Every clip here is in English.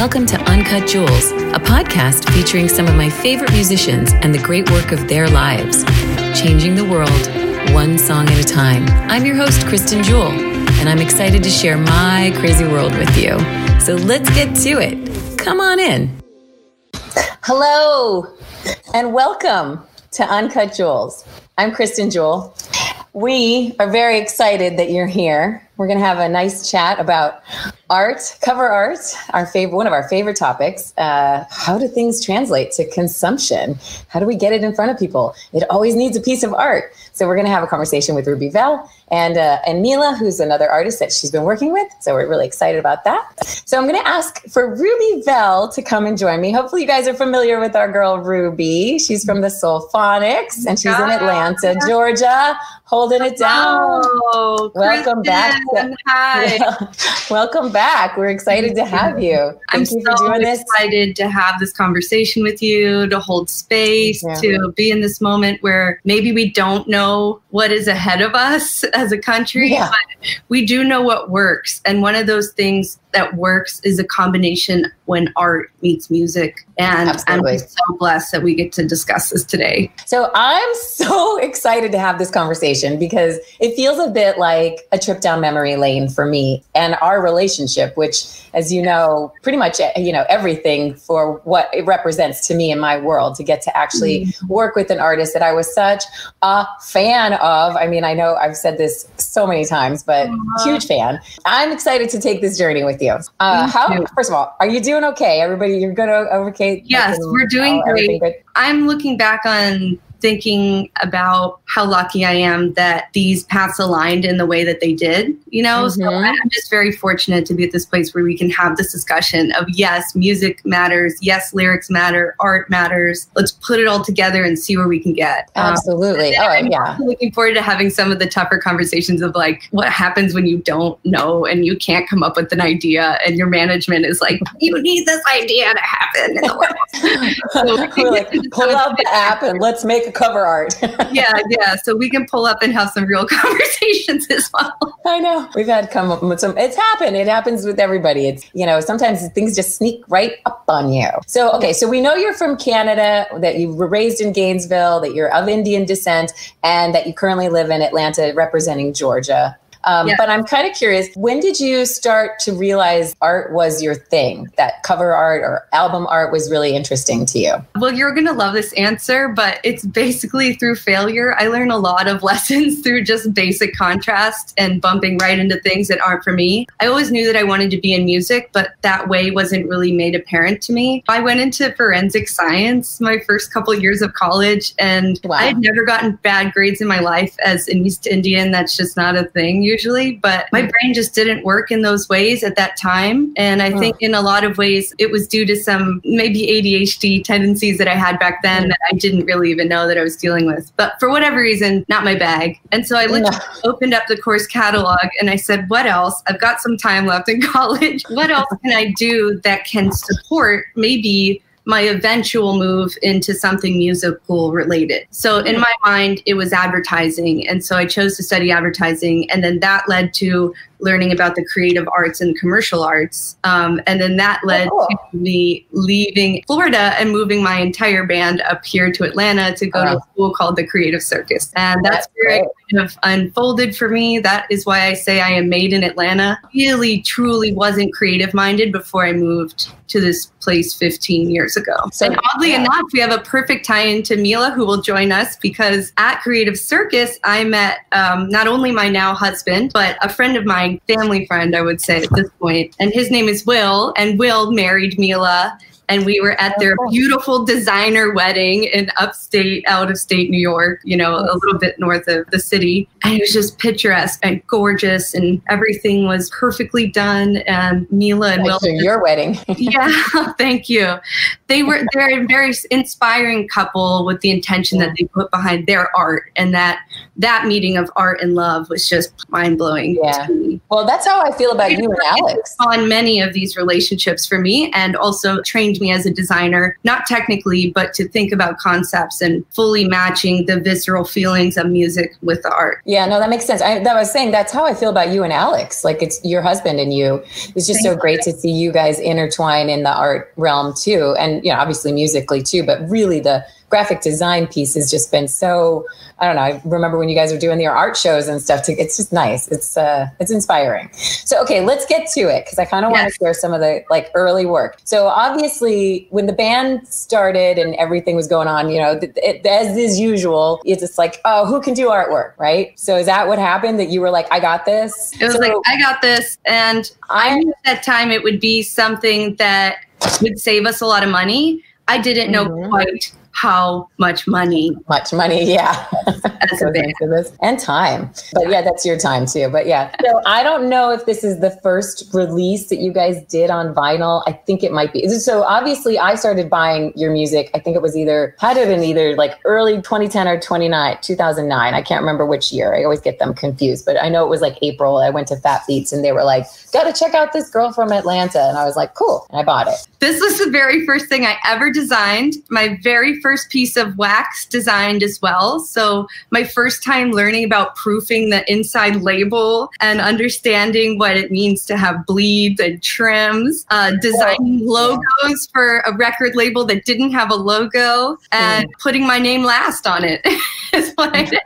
Welcome to Uncut Jewels, a podcast featuring some of my favorite musicians and the great work of their lives, changing the world one song at a time. I'm your host, Kristen Jewell, and I'm excited to share my crazy world with you. So let's get to it. Come on in. Hello, and welcome to Uncut Jewels. I'm Kristen Jewell. We are very excited that you're here. We're going to have a nice chat about art, cover art, our favorite, one of our favorite topics. Uh, how do things translate to consumption? How do we get it in front of people? It always needs a piece of art. So we're going to have a conversation with Ruby Velle and uh, and Mila, who's another artist that she's been working with. So we're really excited about that. So I'm going to ask for Ruby Velle to come and join me. Hopefully, you guys are familiar with our girl Ruby. She's from the Soulphonics and she's in Atlanta, Georgia, holding it down. Oh, Welcome back. Hi. Welcome back. We're excited to have you. Thank I'm you so for doing this. excited to have this conversation with you, to hold space, to be in this moment where maybe we don't know what is ahead of us as a country, Yeah. but we do know what works. And one of those things that works is a combination when art meets music. And Absolutely. I'm so blessed that we get to discuss this today. So I'm so excited to have this conversation because it feels a bit like a trip down memory lane for me and our relationship, which, as you know, pretty much eh, you know everything for what it represents to me in my world to get to actually mm. work with an artist that I was such a fan of. I mean, I know I've said this so many times, but Aw. huge fan. I'm excited to take this journey with you. Uh, how? you. First of all, are you doing okay? Everybody, you're good. Okay. Yes, we're doing everything great. good? I'm looking back on thinking about how lucky I am that these paths aligned in the way that they did, you know? So Mhm. I'm just very fortunate to be at this place where we can have this discussion of yes, music matters, yes, lyrics matter, art matters. Let's put it all together and see where we can get. Um, Absolutely. and Oh, I'm yeah. looking forward to having some of the tougher conversations of like what happens when you don't know and you can't come up with an idea and your management is like, you need this idea to happen in the world. So We're like, pull out the app and let's make cover art. yeah, yeah. So we can pull up and have some real conversations as well. I know. We've had come up with some, it's happened. It happens with everybody. It's, you know, sometimes things just sneak right up on you. So, okay. So we know you're from Canada, that you were raised in Gainesville, that you're of Indian descent, and that you currently live in Atlanta representing Georgia. Um, Yeah. But I'm kind of curious, when did you start to realize art was your thing? That cover art or album art was really interesting to you? Well, you're going to love this answer, but it's basically through failure. I learn a lot of lessons through just basic contrast and bumping right into things that aren't for me. I always knew that I wanted to be in music, but that way wasn't really made apparent to me. I went into forensic science my first couple years of college, and Wow. I had never gotten bad grades in my life as an East Indian. That's just not a thing usually, but my brain just didn't work in those ways at that time. And I think in a lot of ways it was due to some maybe ADHD tendencies that I had back then that I didn't really even know that I was dealing with. But for whatever reason, not my bag. And so I literally opened up the course catalog and I said, What else? I've got some time left in college. What else can I do that can support maybe my eventual move into something musical related. So in mm-hmm. my mind, it was advertising. And so I chose to study advertising. And then that led to learning about the creative arts and commercial arts. Um, and then that led cool. to me leaving Florida and moving my entire band up here to Atlanta to go to a school called the Creative Circus. And that's, That's where it great. kind of unfolded for me. That is why I say I am made in Atlanta. Really, truly wasn't creative minded before I moved to this place 15 years ago. So- and oddly yeah. enough, we have a perfect tie in to Mila, who will join us because at Creative Circus, I met um, not only my now husband, but a friend of mine, family friend, I would say at this point. And his name is Will, and Will married Mila. And we were at their beautiful designer wedding in upstate, out of state New York, you know, a little bit north of the city. And it was just picturesque and gorgeous, and everything was perfectly done. And Mila and Will your wedding. yeah, thank you. They were they're a very inspiring couple with the intention that they put behind their art and that that meeting of art and love was just mind blowing. Yeah. Well, that's how I feel about you and Alex. On many of these relationships for me, and also trained me as a designer, not technically, but to think about concepts and fully matching the visceral feelings of music with the art. Yeah, no, that makes sense. I, I was saying that's how I feel about you and Alex. Like it's your husband and you. It's just Thank so great you. to see you guys intertwine in the art realm too, and you know, obviously musically too, but really the graphic design piece has just been so I don't know. I remember when you guys were doing your art shows and stuff. To, it's just nice. It's uh, it's inspiring. So okay, let's get to it because I kind of want to share some of the like early work. So obviously, when the band started and everything was going on, you know, it, it, as is usual, it's just like, oh, who can do artwork, right? So is that what happened? That you were like, I got this. It was so, like I got this, and I knew at that time it would be something that would save us a lot of money. I didn't know mm-hmm. quite how much money. Much money, yeah. and time. But yeah, that's your time too. But yeah. So I don't know if this is the first release that you guys did on vinyl. I think it might be. So obviously I started buying your music. I think it was either had it in either like early 2010 or 29, 2009. I can't remember which year. I always get them confused, but I know it was like April. I went to Fat Beats and they were like, gotta check out this girl from Atlanta. And I was like, cool. And I bought it. This was the very first thing I ever designed. My very first first piece of wax designed as well. So my first time learning about proofing the inside label and understanding what it means to have bleeds and trims, uh, designing logos for a record label that didn't have a logo, and mm. putting my name last on it. is what I did.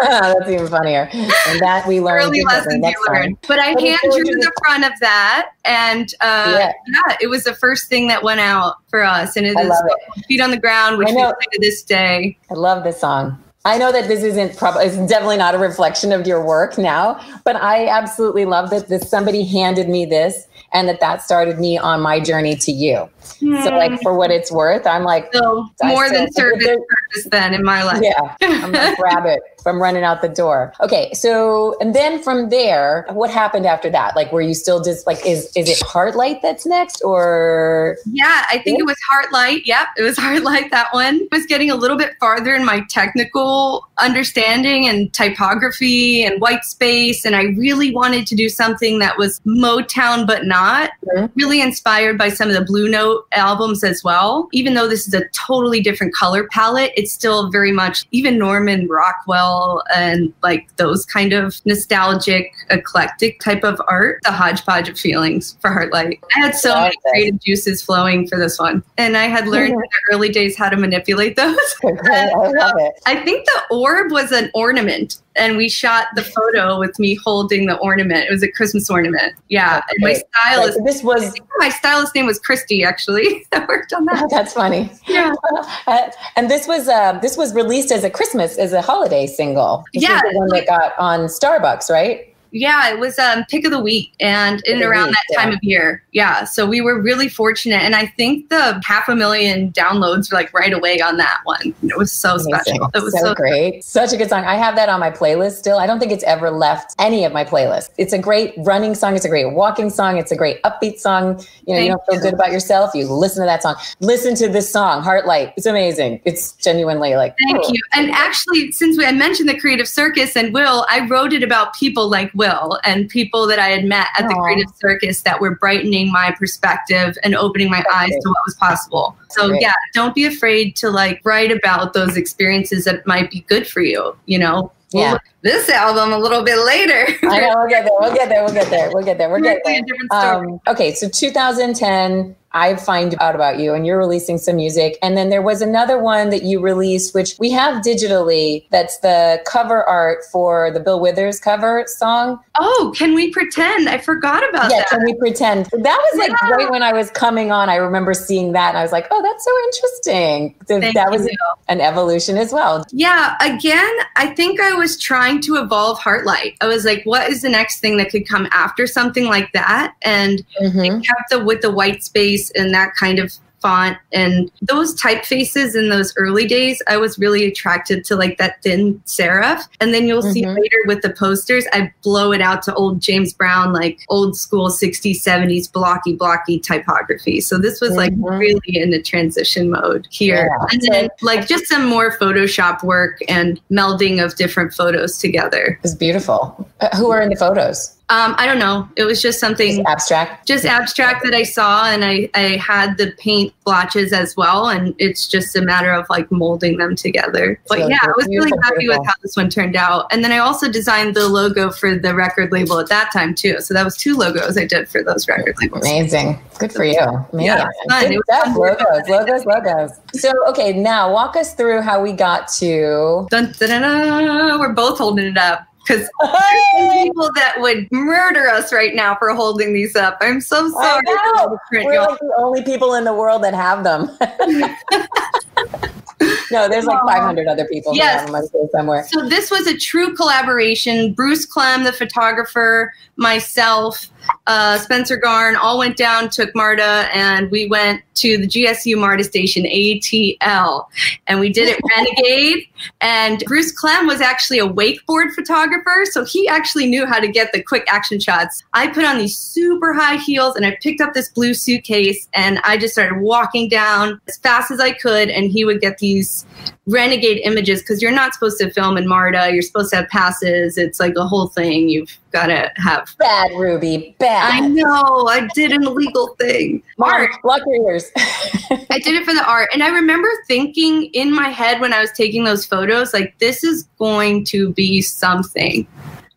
That's even funnier. And that we learned. Early lessons you learned. But I hand drew the front of that, and uh, yeah. yeah. it was the first thing that went out for us, and it I is feet on the ground, which know, to this day. I love this song. I know that this isn't probably it's definitely not a reflection of your work now, but I absolutely love that this somebody handed me this and that that started me on my journey to you. Mm. So like for what it's worth, I'm like so more than service purpose then in my life. Yeah. I'm gonna grab it from running out the door. Okay. So and then from there, what happened after that? Like were you still just like is is it Heartlight that's next or Yeah, I think yeah? it was Heartlight. Yep, it was Heartlight that one. I was getting a little bit farther in my technical understanding and typography and white space and I really wanted to do something that was Motown but not. Mm-hmm. Really inspired by some of the Blue Note albums as well. Even though this is a totally different color palette, it's still very much even Norman Rockwell and like those kind of nostalgic, eclectic type of art. The hodgepodge of feelings for Heartlight. I had so many creative juices flowing for this one, and I had learned in the early days how to manipulate those. I love it. I think the orb was an ornament and we shot the photo with me holding the ornament. It was a Christmas ornament. Yeah. And my stylist. This was my stylist name was Christy actually. that worked on that. that's funny. Yeah. Uh, and this was uh, this was released as a Christmas as a holiday single. This yeah. the one that got on Starbucks, right? Yeah, it was um, pick of the week and in around week, that time yeah. of year. Yeah, so we were really fortunate, and I think the half a million downloads were like right away on that one. It was so Amazing. special. It was so, so great. Such a good song. I have that on my playlist still. I don't think it's ever left any of my playlists. It's a great running song. It's a great walking song. It's a great upbeat song. You know, Thank you don't feel you. good about yourself. You listen to that song. Listen to this song, Heartlight. It's amazing. It's genuinely like. Thank you. And actually, since we, I mentioned the Creative Circus and Will, I wrote it about people like Will and people that I had met at Aww. the Creative Circus that were brightening my perspective and opening my That's eyes great. to what was possible. So great. yeah, don't be afraid to like write about those experiences that might be good for you, you know. Yeah. This album a little bit later. I know we'll get there. We'll get there. We'll get there. We'll get there. We'll get there. Um, okay, so 2010 I find out about you and you're releasing some music. And then there was another one that you released, which we have digitally. That's the cover art for the Bill Withers cover song. Oh, can we pretend? I forgot about yeah, that. Can we pretend? That was like yeah. right when I was coming on. I remember seeing that and I was like, oh, that's so interesting. That was you. an evolution as well. Yeah. Again, I think I was trying to evolve Heartlight. I was like, what is the next thing that could come after something like that? And mm-hmm. kept the with the white space and that kind of font and those typefaces in those early days i was really attracted to like that thin serif and then you'll mm-hmm. see later with the posters i blow it out to old james brown like old school 60s 70s blocky blocky typography so this was like mm-hmm. really in the transition mode here yeah. and then like just some more photoshop work and melding of different photos together it's beautiful uh, who are in the photos um, I don't know. It was just something just abstract, just abstract that I saw, and I I had the paint blotches as well, and it's just a matter of like molding them together. But yeah, I was really happy beautiful. with how this one turned out. And then I also designed the logo for the record label at that time too. So that was two logos I did for those record labels. Amazing, good for you. Man. Yeah, fun. Good stuff. Logos, logos, logos. So okay, now walk us through how we got to. Dun, dun, dun, We're both holding it up because people that would murder us right now for holding these up. I'm so sorry. We're like the only people in the world that have them. no, there's like 500 other people yes. somewhere. So this was a true collaboration. Bruce Clem, the photographer, myself, uh, Spencer Garn all went down, took MARTA, and we went to the GSU MARTA station, ATL, and we did it Renegade. And Bruce Clem was actually a wakeboard photographer, so he actually knew how to get the quick action shots. I put on these super high heels and I picked up this blue suitcase and I just started walking down as fast as I could, and he would get these renegade images because you're not supposed to film in MARTA. You're supposed to have passes. It's like a whole thing. You've got to have. Bad, Ruby. Bad. I know. I did an illegal thing. Mark, um, block your ears. I did it for the art. And I remember thinking in my head when I was taking those photos, like, this is going to be something.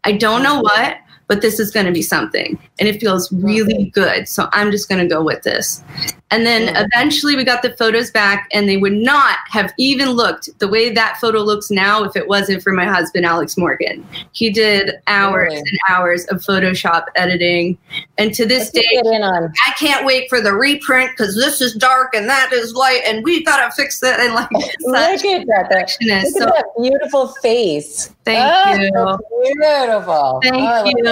I don't know what, but this is going to be something. And it feels really good. So I'm just going to go with this. And then eventually we got the photos back, and they would not have even looked the way that photo looks now if it wasn't for my husband, Alex Morgan. He did hours really? and hours of Photoshop editing. And to this day, I can't wait for the reprint because this is dark and that is light, and we got to fix that. And like, look at that. Look so, at that beautiful face. Thank oh, you. Beautiful. Thank oh, you.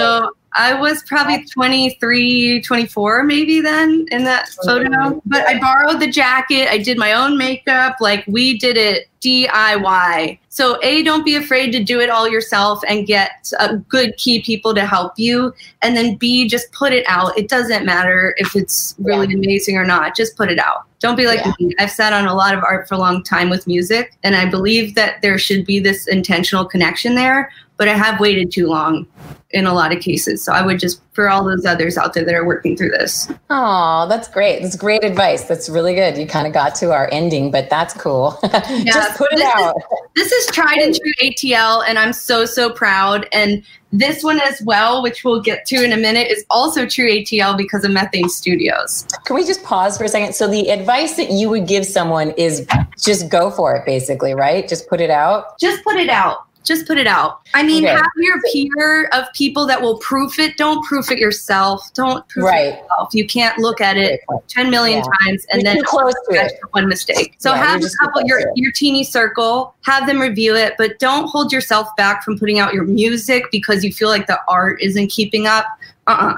I was probably 23, 24 maybe then in that oh, photo. But I borrowed the jacket. I did my own makeup. Like we did it DIY. So A, don't be afraid to do it all yourself and get a good key people to help you. And then B, just put it out. It doesn't matter if it's really yeah. amazing or not. Just put it out. Don't be like yeah. me. I've sat on a lot of art for a long time with music, and I believe that there should be this intentional connection there, but I have waited too long in a lot of cases. So I would just for all those others out there that are working through this. Oh, that's great. That's great advice. That's really good. You kind of got to our ending, but that's cool. Yeah, just put it out. Is, this is tried and true ATL, and I'm so so proud. And this one as well, which we'll get to in a minute, is also true ATL because of Methane Studios. Can we just pause for a second? So the advice that you would give someone is just go for it, basically, right? Just put it out. Just put it out just put it out. I mean, okay. have your peer of people that will proof it. Don't proof it yourself. Don't proof right. it yourself. You can't look at it 10 million yeah. times and You're then close to one mistake. So yeah, have a couple your your teeny circle, have them review it, but don't hold yourself back from putting out your music because you feel like the art isn't keeping up. Uh-uh.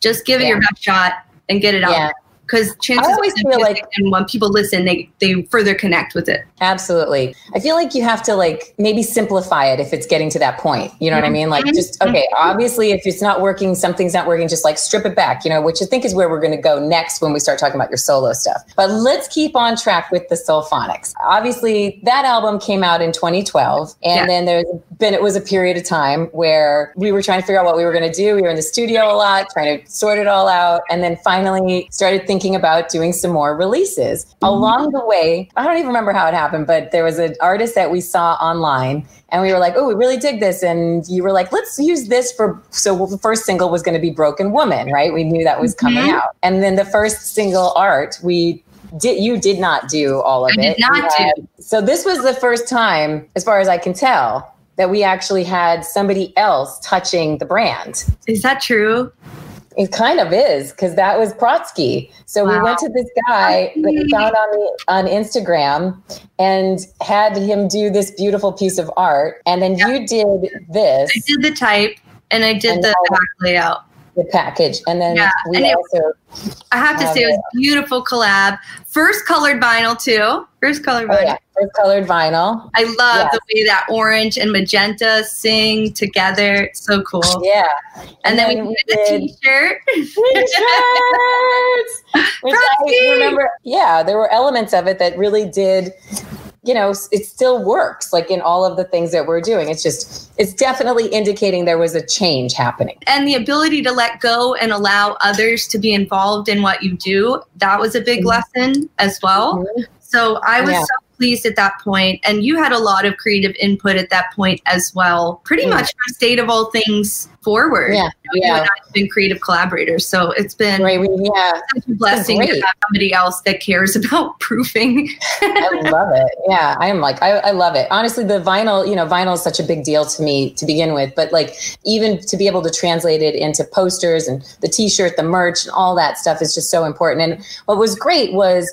Just give it your best shot and get it out because chances I always feel like and when people listen they they further connect with it. Absolutely. I feel like you have to like maybe simplify it if it's getting to that point. You know mm-hmm. what i mean? Like mm-hmm. just okay obviously if it's not working something's not working just like strip it back you know which i think is where we're going to go next when we start talking about your solo stuff. But let's keep on track with the soulphonics obviously that album came out in 2012 and yeah. then there's been it was a period of time where we were trying to figure out what we were going to do. We were in the studio a lot trying to sort it all out and then finally started thinking thinking about doing some more releases. Mm-hmm. Along the way, I don't even remember how it happened, but there was an artist that we saw online and we were like, oh, we really dig this. And you were like, let's use this for. So the first single was going to be Broken Woman, right? We knew that was coming mm-hmm. out. And then the first single, Art, we did you did not do all of I it. Did not had, do. So this was the first time, as far as I can tell, that we actually had somebody else touching the brand. Is that true? It kind of is because that was Protsky. So wow. we went to this guy that we found on the, on Instagram and had him do this beautiful piece of art. And then you did this. I did the type and I did and the back layout. The package. And then Yeah, we and it- also I have to say it was it. beautiful collab. First colored vinyl too. First colored oh vinyl. yeah, first colored vinyl. I love the way that orange and magenta sing together. It's so cool. Yeah. And, then, then we did a did- t-shirt. T-shirts! Which I remember, yeah, there were elements of it that really did, you know, it still works like in all of the things that we're doing. It's just, it's definitely indicating there was a change happening. and the ability to let go and allow others to be involved in what you do. That was a big Mhm. lesson as well. Mhm. So I was Yeah. so pleased at that point, and you had a lot of creative input at that point as well. Pretty Mm. much from state of all things forward. Yeah, You yeah. and I have been creative collaborators, so it's been Right. We, yeah. such a blessing to have somebody else that cares about proofing. I love it. Yeah, I am like, I, I love it. Honestly, the vinyl, you know, vinyl is such a big deal to me to begin with, but like even to be able to translate it into posters and the t-shirt, the merch and all that stuff is just so important. And what was great was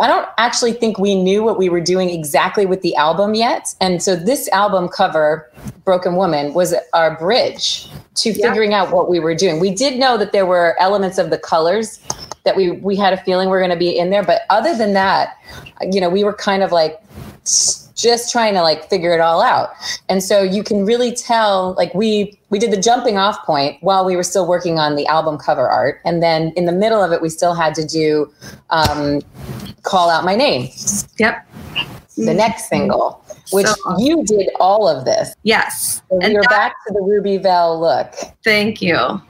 I don't actually think we knew what we were doing exactly with the album yet. And so this album cover, Broken Woman, was our bridge to Yeah. figuring out what we were doing. We did know that there were elements of the colors that we we had a feeling were going to be in there, but other than that, you know, we were kind of like just trying to like figure it all out. And so you can really tell like we we did the jumping off point while we were still working on the album cover art and then in the middle of it we still had to do um, call out my name, Yep. The mm. next single, which So awesome. you did all of this. Yes. So And are that- back to the Ruby Velle look. Thank you.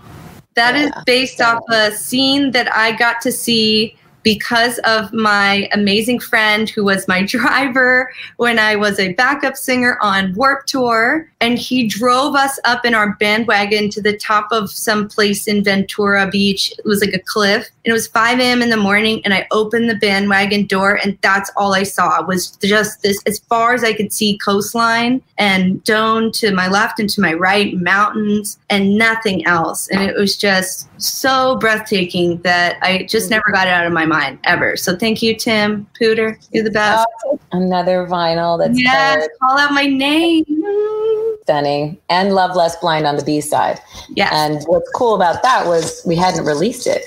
That is Yeah. based off a scene that I got to see because of my amazing friend who was my driver when I was a backup singer on Warped Tour. And he drove us up in our bandwagon to the top of some place in Ventura Beach. It was like a cliff. And it was 5 a.m. in the morning. And I opened the bandwagon door, and that's all I saw was just this as far as I could see coastline and dome to my left and to my right, mountains, and nothing else. And it was just so breathtaking that I just never got it out of my mind ever. So thank you, Tim Pooter. You're the best. Another vinyl that's yes, colored, call out my name. stunning, and Love Less Blind on the B side. Yes, And what's cool about that was we hadn't released it.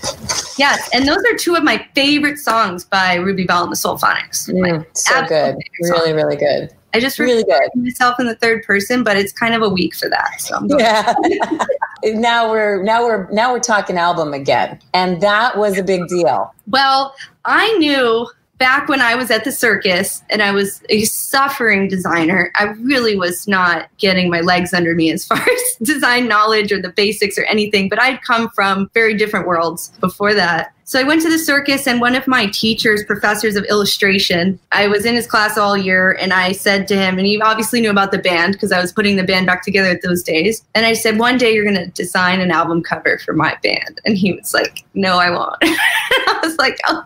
yes, and those are two of my favorite songs by Ruby Velle and the Soulphonics. Mm, so good, really, really good, I just really good. myself in the third person, but it's kind of a week for that. So I'm Yeah. now we're now we're now we're talking album again, and that was a big deal. Well, I knew back when I was at the circus and I was a suffering designer, I really was not getting my legs under me as far as design knowledge or the basics or anything, but I'd come from very different worlds before that. So I went to the circus, and one of my teachers, professors of illustration, I was in his class all year, and I said to him, and he obviously knew about the band because I was putting the band back together at those days. And I said, One day you're going to design an album cover for my band. And he was like, No, I won't. I was like, Oh,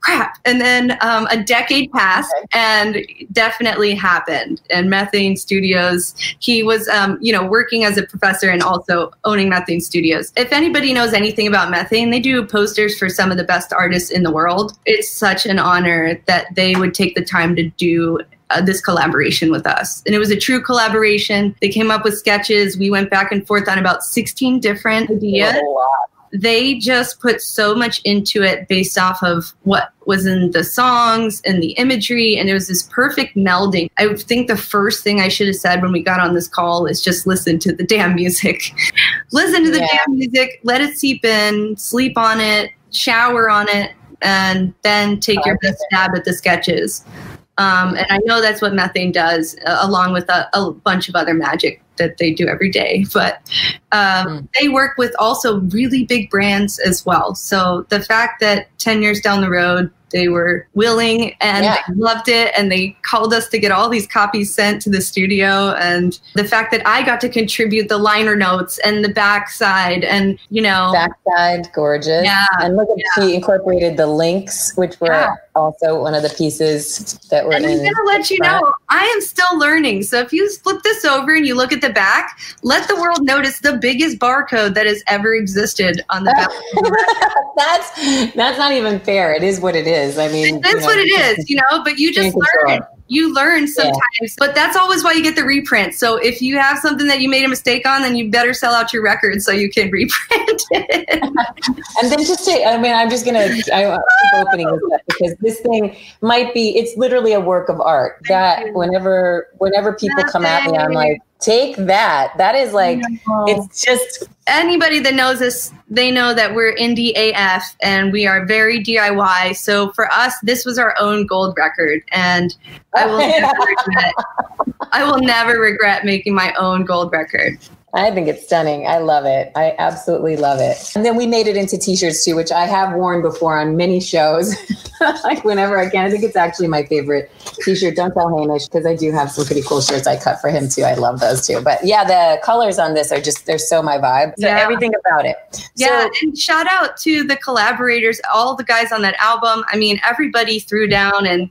crap. And then um, a decade passed, and definitely happened. And Methane Studios, he was, um, you know, working as a professor and also owning Methane Studios. If anybody knows anything about Methane, they do posters for some of the best artists in the world. It's such an honor that they would take the time to do uh, this collaboration with us. And it was a true collaboration. They came up with sketches. We went back and forth on about 16 different ideas they just put so much into it based off of what was in the songs and the imagery and it was this perfect melding i think the first thing i should have said when we got on this call is just listen to the damn music listen to the Yeah. damn music let it seep in sleep on it shower on it and then take your best stab at the sketches um, and I know that's what methane does, uh, along with a, a bunch of other magic that they do every day. But um, Mm. they work with also really big brands as well. So the fact that 10 years down the road, they were willing and Yeah. they loved it and they called us to get all these copies sent to the studio and the fact that i got to contribute the liner notes and the backside and you know Backside, gorgeous. Yeah, And look at she incorporated the links, which were Yeah. also one of the pieces that were And I'm going to let you front. know, I am still learning. So if you flip this over and you look at the back, let the world notice the biggest barcode that has ever existed on the back. that's that's not even fair. It is what it is. I mean, That's you know, what it is, you know, but you just learn. you learn sometimes, yeah. but that's always why you get the reprint. So if you have something that you made a mistake on, then you better sell out your record so you can reprint it. and then just say, I mean, I'm just gonna I keep opening this up because this thing might be. It's literally a work of art. That whenever whenever people come at me, I'm like, take that. That is like, it's just anybody that knows us, they know that we're indie AF and we are very DIY. So for us, this was our own gold record, and I will never regret. I will never regret making my own gold record. I think it's stunning. I love it. I absolutely love it. And then we made it into t-shirts too, which I have worn before on many shows. like whenever I can. I think it's actually my favorite t-shirt. Don't tell Hamish because I do have some pretty cool shirts I cut for him too. I love those too. But yeah, the colors on this are just they're so my vibe. So yeah. everything about it. Yeah, so, and shout out to the collaborators, all the guys on that album. I mean, everybody threw down and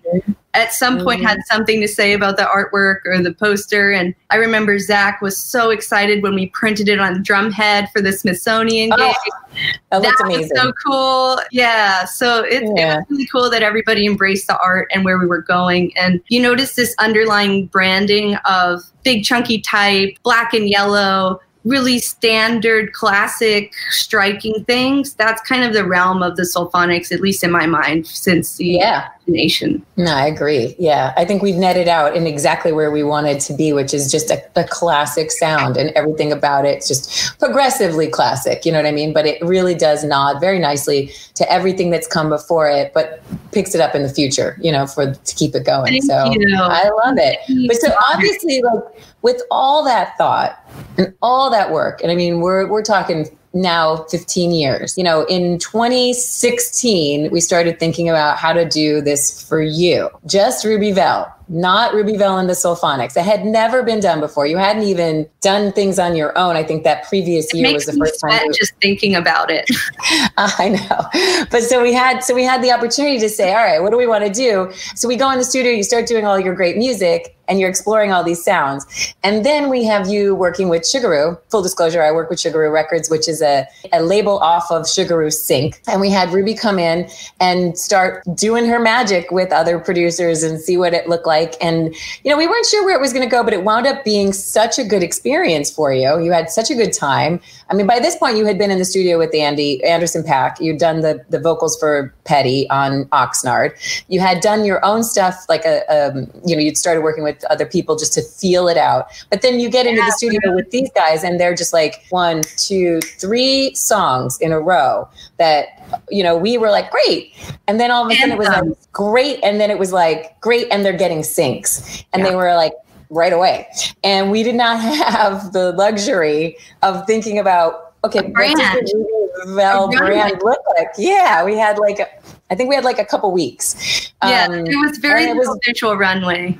at some point mm-hmm. had something to say about the artwork or the poster. And I remember Zach was so excited when we printed it on Drumhead for the Smithsonian oh, game. That, that was so cool. Yeah. So it, yeah. it was really cool that everybody embraced the art and where we were going. And you notice this underlying branding of big chunky type, black and yellow, really standard classic striking things that's kind of the realm of the Soulphonics at least in my mind since the yeah nation no i agree. Yeah. I think we've netted out in exactly where we wanted to be which is just a, a classic sound and everything about it's just progressively classic. You know what i mean? But it really does nod very nicely to everything that's come before it but picks it up in the future you know for to keep it going. Thank so you. i love it. But so obviously like with all that thought and all that work, and I mean, we're we're talking now 15 years. You know, in 2016, we started thinking about how to do this for you, just Ruby Velle not Ruby Velle and the Soulphonics. It had never been done before. You hadn't even done things on your own. I think that previous year was the first time. Just thinking about it. I know, but so we had so we had the opportunity to say, all right, what do we want to do? So we go in the studio. You start doing all your great music, and you're exploring all these sounds. And then we have you working with Sugaroo. Full disclosure, I work with Sugaroo Records, which is a, a label off of Sugaroo Sync. And we had Ruby come in and start doing her magic with other producers and see what it looked like like. And, you know, we weren't sure where it was going to go, but it wound up being such a good experience for you. You had such a good time. I mean, by this point, you had been in the studio with Andy Anderson .Paak. You'd done the, the vocals for Petty on Oxnard. You had done your own stuff, like a, um, you know, you'd started working with other people just to feel it out. But then you get into yeah, the studio with these guys, and they're just like one, two, three songs in a row that you know, we were like, great. And then all of a sudden it was like, great. And then it was like, great. And they're getting syncs. And yeah. they were like, right away. And we did not have the luxury of thinking about, okay, brand. what does the Velle brand look like? Yeah, we had like, I think we had like a couple weeks. Yeah, um, it was very it was, visual runway.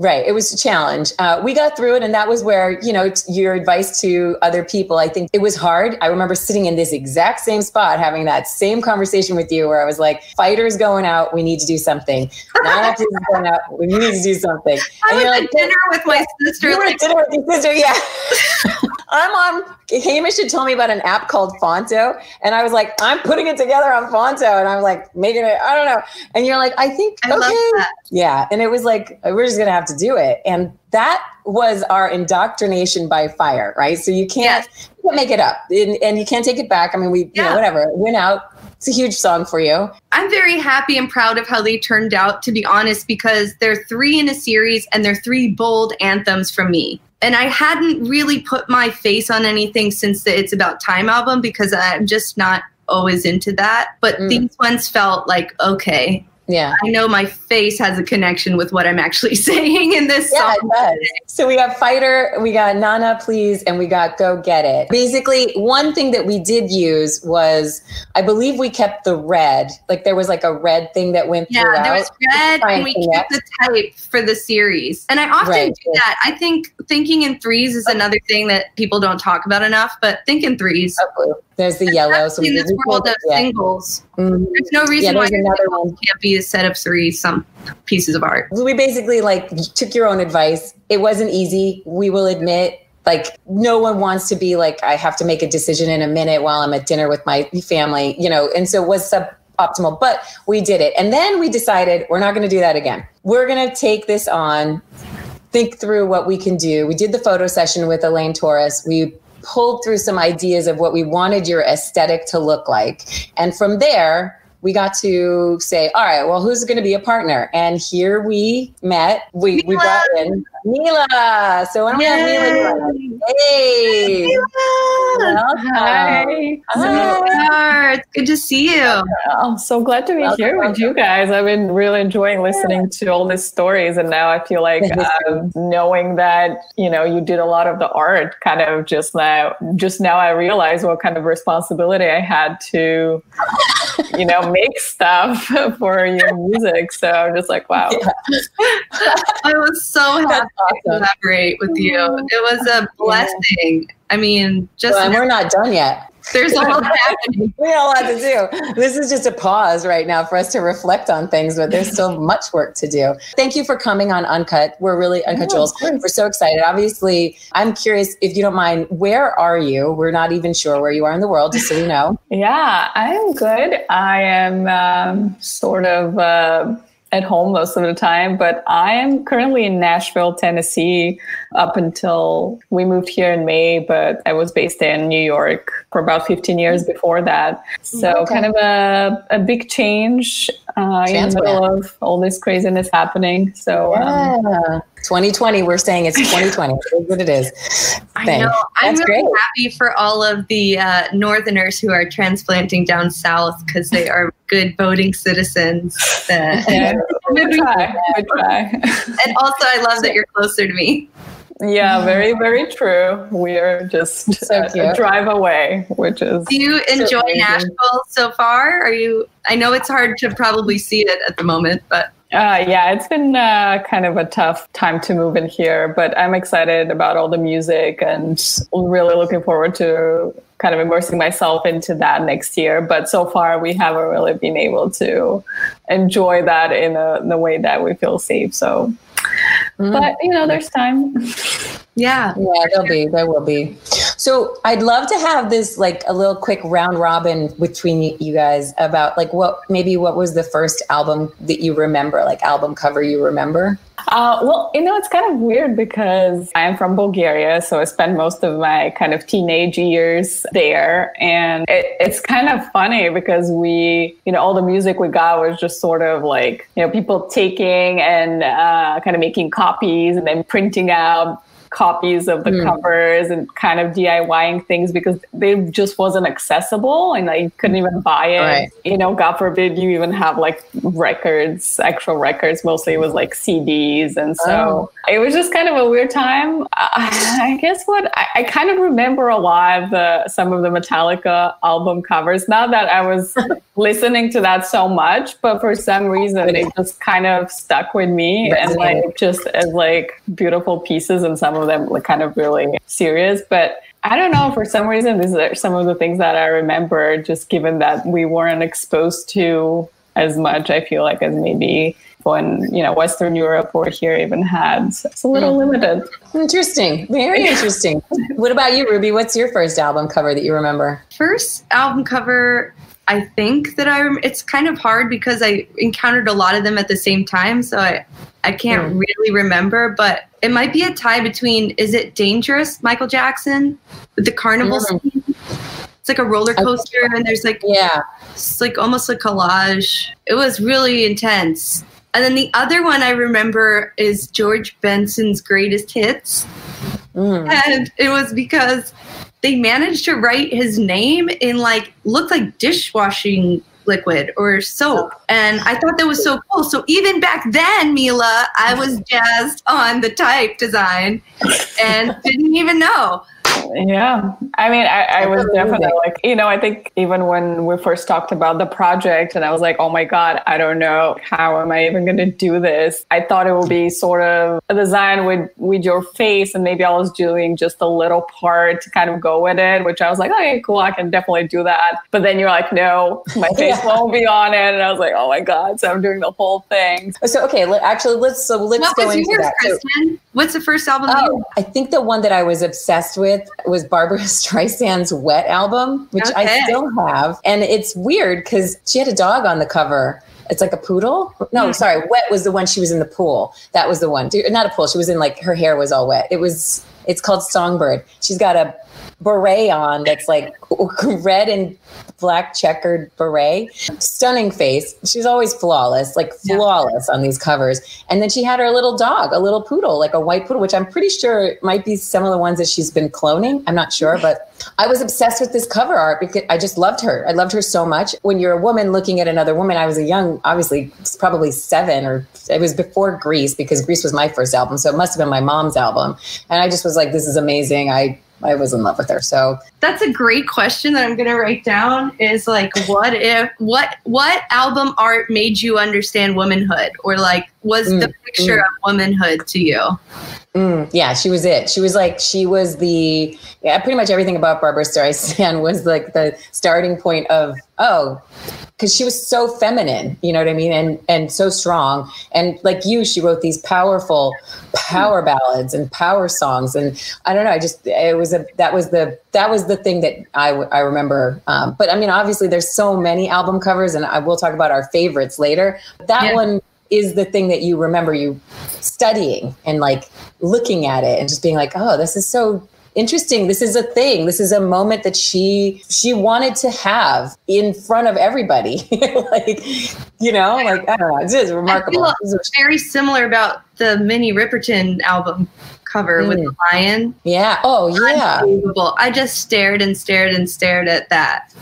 Right. It was a challenge. Uh, we got through it. And that was where, you know, your advice to other people, I think it was hard. I remember sitting in this exact same spot, having that same conversation with you where I was like, fighters going out. We need to do something. Not going out. We need to do something. I and was at like, dinner with my sister. You were at dinner with your sister. Yeah. I'm on, Hamish had told me about an app called Phonto. And I was like, I'm putting it together on Phonto. And I'm like, making it, I don't know. And you're like, I think, I okay. Yeah. And it was like, we're just going to have to do it. And that was our indoctrination by fire, right? So you can't, yes. you can't make it up and, and, you can't take it back. I mean, we, yeah. you know, whatever, it went out. It's a huge song for you. I'm very happy and proud of how they turned out, to be honest, because they're three in a series and they're three bold anthems from me. And I hadn't really put my face on anything since the It's About Time album because I'm just not always into that. But mm. these ones felt like, okay, yeah. I know my face has a connection with what I'm actually saying in this yeah, song. It does. So we got Fighter, we got Nana Please, and we got Go Get It. Basically, one thing that we did use was I believe we kept the red. Like there was like a red thing that went through. yeah, throughout. there was red and we kept the type for the series. And I often right. do that. I think thinking in threes is another thing that people don't talk about enough, but think in threes. Oh, there's the yellow. So in this world of yeah. singles, mm-hmm. there's no reason yeah, why another one. can't be a set of three some pieces of art. We basically like took your own advice. It wasn't easy. We will admit like no one wants to be like i have to make a decision in a minute while i'm at dinner with my family you know and so was sub optimal, but we did it. And then we decided we're not going to do that again. We're going to take this on, think through what we can do. We did the photo session with Elaine Torres. We pulled through some ideas of what we wanted your aesthetic to look like. And from there, we got to say, all right, well, who's going to be a partner? And here we met. We, we brought in Mila. So why don't we have Mila? Hey. Welcome. Hi. Hi. It's good to see you. I'm so glad to be welcome, here with you guys. I've been really enjoying listening to all these stories, and now I feel like um, knowing that you know you did a lot of the art. Kind of just now, just now, I realize what kind of responsibility I had to, you know, make stuff for your music. So I'm just like, wow. Yeah. I was so happy awesome. to collaborate with you. It was a blessing. I mean, just well, we're not done yet. There's a lot happening. we got a lot to do. This is just a pause right now for us to reflect on things, but there's still much work to do. Thank you for coming on Uncut. We're really Uncut Jewels. We're so excited. Obviously, I'm curious if you don't mind, where are you? We're not even sure where you are in the world, just so you know. yeah, I'm good. I am um, sort of. Uh, at home most of the time, but I am currently in Nashville, Tennessee up until we moved here in May, but I was based in New York for about 15 years before that. So okay. kind of a, a big change uh, in the middle of all this craziness happening. So yeah. um, 2020, we're saying it's 2020. it is what it is. I know. I'm That's really great. happy for all of the uh, Northerners who are transplanting down south because they are good voting citizens. Uh, we try. We try. and also, I love that you're closer to me. Yeah, very, very true. We are just so a, a, drive away, which is. Do you enjoy so Nashville so far? Are you? I know it's hard to probably see it at the moment, but. Uh, yeah, it's been uh, kind of a tough time to move in here, but I'm excited about all the music and really looking forward to kind of immersing myself into that next year. But so far, we haven't really been able to enjoy that in, a, in the way that we feel safe. So Mm. But you know, there's time. Yeah. Yeah, there'll be. There will be. So I'd love to have this like a little quick round robin between you guys about like what maybe what was the first album that you remember, like album cover you remember? Uh, well, you know, it's kind of weird because I'm from Bulgaria, so I spent most of my kind of teenage years there, and it, it's kind of funny because we, you know, all the music we got was just sort of like, you know, people taking and uh, kind of making copies and then printing out copies of the mm. covers and kind of DIYing things because they just wasn't accessible and I couldn't even buy it. Right. You know, God forbid you even have like records, actual records. Mostly it was like CDs. And so oh. it was just kind of a weird time. I, I guess what I, I, kind of remember a lot of the, some of the Metallica album covers. Not that I was listening to that so much, but for some reason it just kind of stuck with me and like just as like beautiful pieces and some of them like kind of really serious. But I don't know, for some reason, these are some of the things that I remember, just given that we weren't exposed to as much, I feel like, as maybe when, you know, Western Europe or here even had. So it's a little mm. limited. Interesting. Very interesting. what about you, Ruby? What's your first album cover that you remember? First album cover I think that I it's kind of hard because I encountered a lot of them at the same time, so I I can't mm. really remember, but it might be a tie between is it Dangerous Michael Jackson with the carnival mm. scene? It's like a roller coaster and there's like yeah, it's like almost a collage. It was really intense. And then the other one I remember is George Benson's greatest hits. Mm. And it was because they managed to write his name in like looked like dishwashing liquid or soap. And I thought that was so cool. So even back then, Mila, I was jazzed on the type design and didn't even know. Yeah. I mean, I, I was definitely like, you know, I think even when we first talked about the project and I was like, oh my God, I don't know how am I even going to do this? I thought it would be sort of a design with, with your face and maybe I was doing just a little part to kind of go with it, which I was like, okay, cool, I can definitely do that. But then you're like, no, my face yeah. won't be on it. And I was like, oh my God. So I'm doing the whole thing. So, okay, actually, let's, so let's what go into yours, that. Kristen? What's the first album? Oh, I think the one that I was obsessed with was Barbra Streisand's Wet album, which okay. I still have. And it's weird because she had a dog on the cover. It's like a poodle. No, hmm. sorry. Wet was the one she was in the pool. That was the one. Not a pool. She was in like her hair was all wet. It was. It's called Songbird. She's got a beret on that's like red and black checkered beret. Stunning face. She's always flawless, like flawless yeah. on these covers. And then she had her little dog, a little poodle, like a white poodle, which I'm pretty sure might be some of the ones that she's been cloning. I'm not sure, but I was obsessed with this cover art because I just loved her. I loved her so much. When you're a woman looking at another woman, I was a young, obviously, probably seven or it was before Grease because Grease was my first album. So it must have been my mom's album. And I just was like, this is amazing. I I was in love with her. So that's a great question that I'm going to write down is like, what if, what, what album art made you understand womanhood or like was mm, the picture mm. of womanhood to you? Mm, yeah, she was it. She was like, she was the, yeah, pretty much everything about Barbra Streisand was like the starting point of, oh, because she was so feminine, you know what I mean, and and so strong. And like you, she wrote these powerful power ballads and power songs. And I don't know, I just it was a that was the that was the thing that I I remember. Um, but I mean, obviously, there's so many album covers, and I will talk about our favorites later. That yeah. one is the thing that you remember you studying and like looking at it and just being like, oh, this is so interesting this is a thing this is a moment that she she wanted to have in front of everybody like you know like i don't know this is remarkable I feel very similar about the minnie riperton album cover mm. with the lion. Yeah. Oh yeah. I just stared and stared and stared at that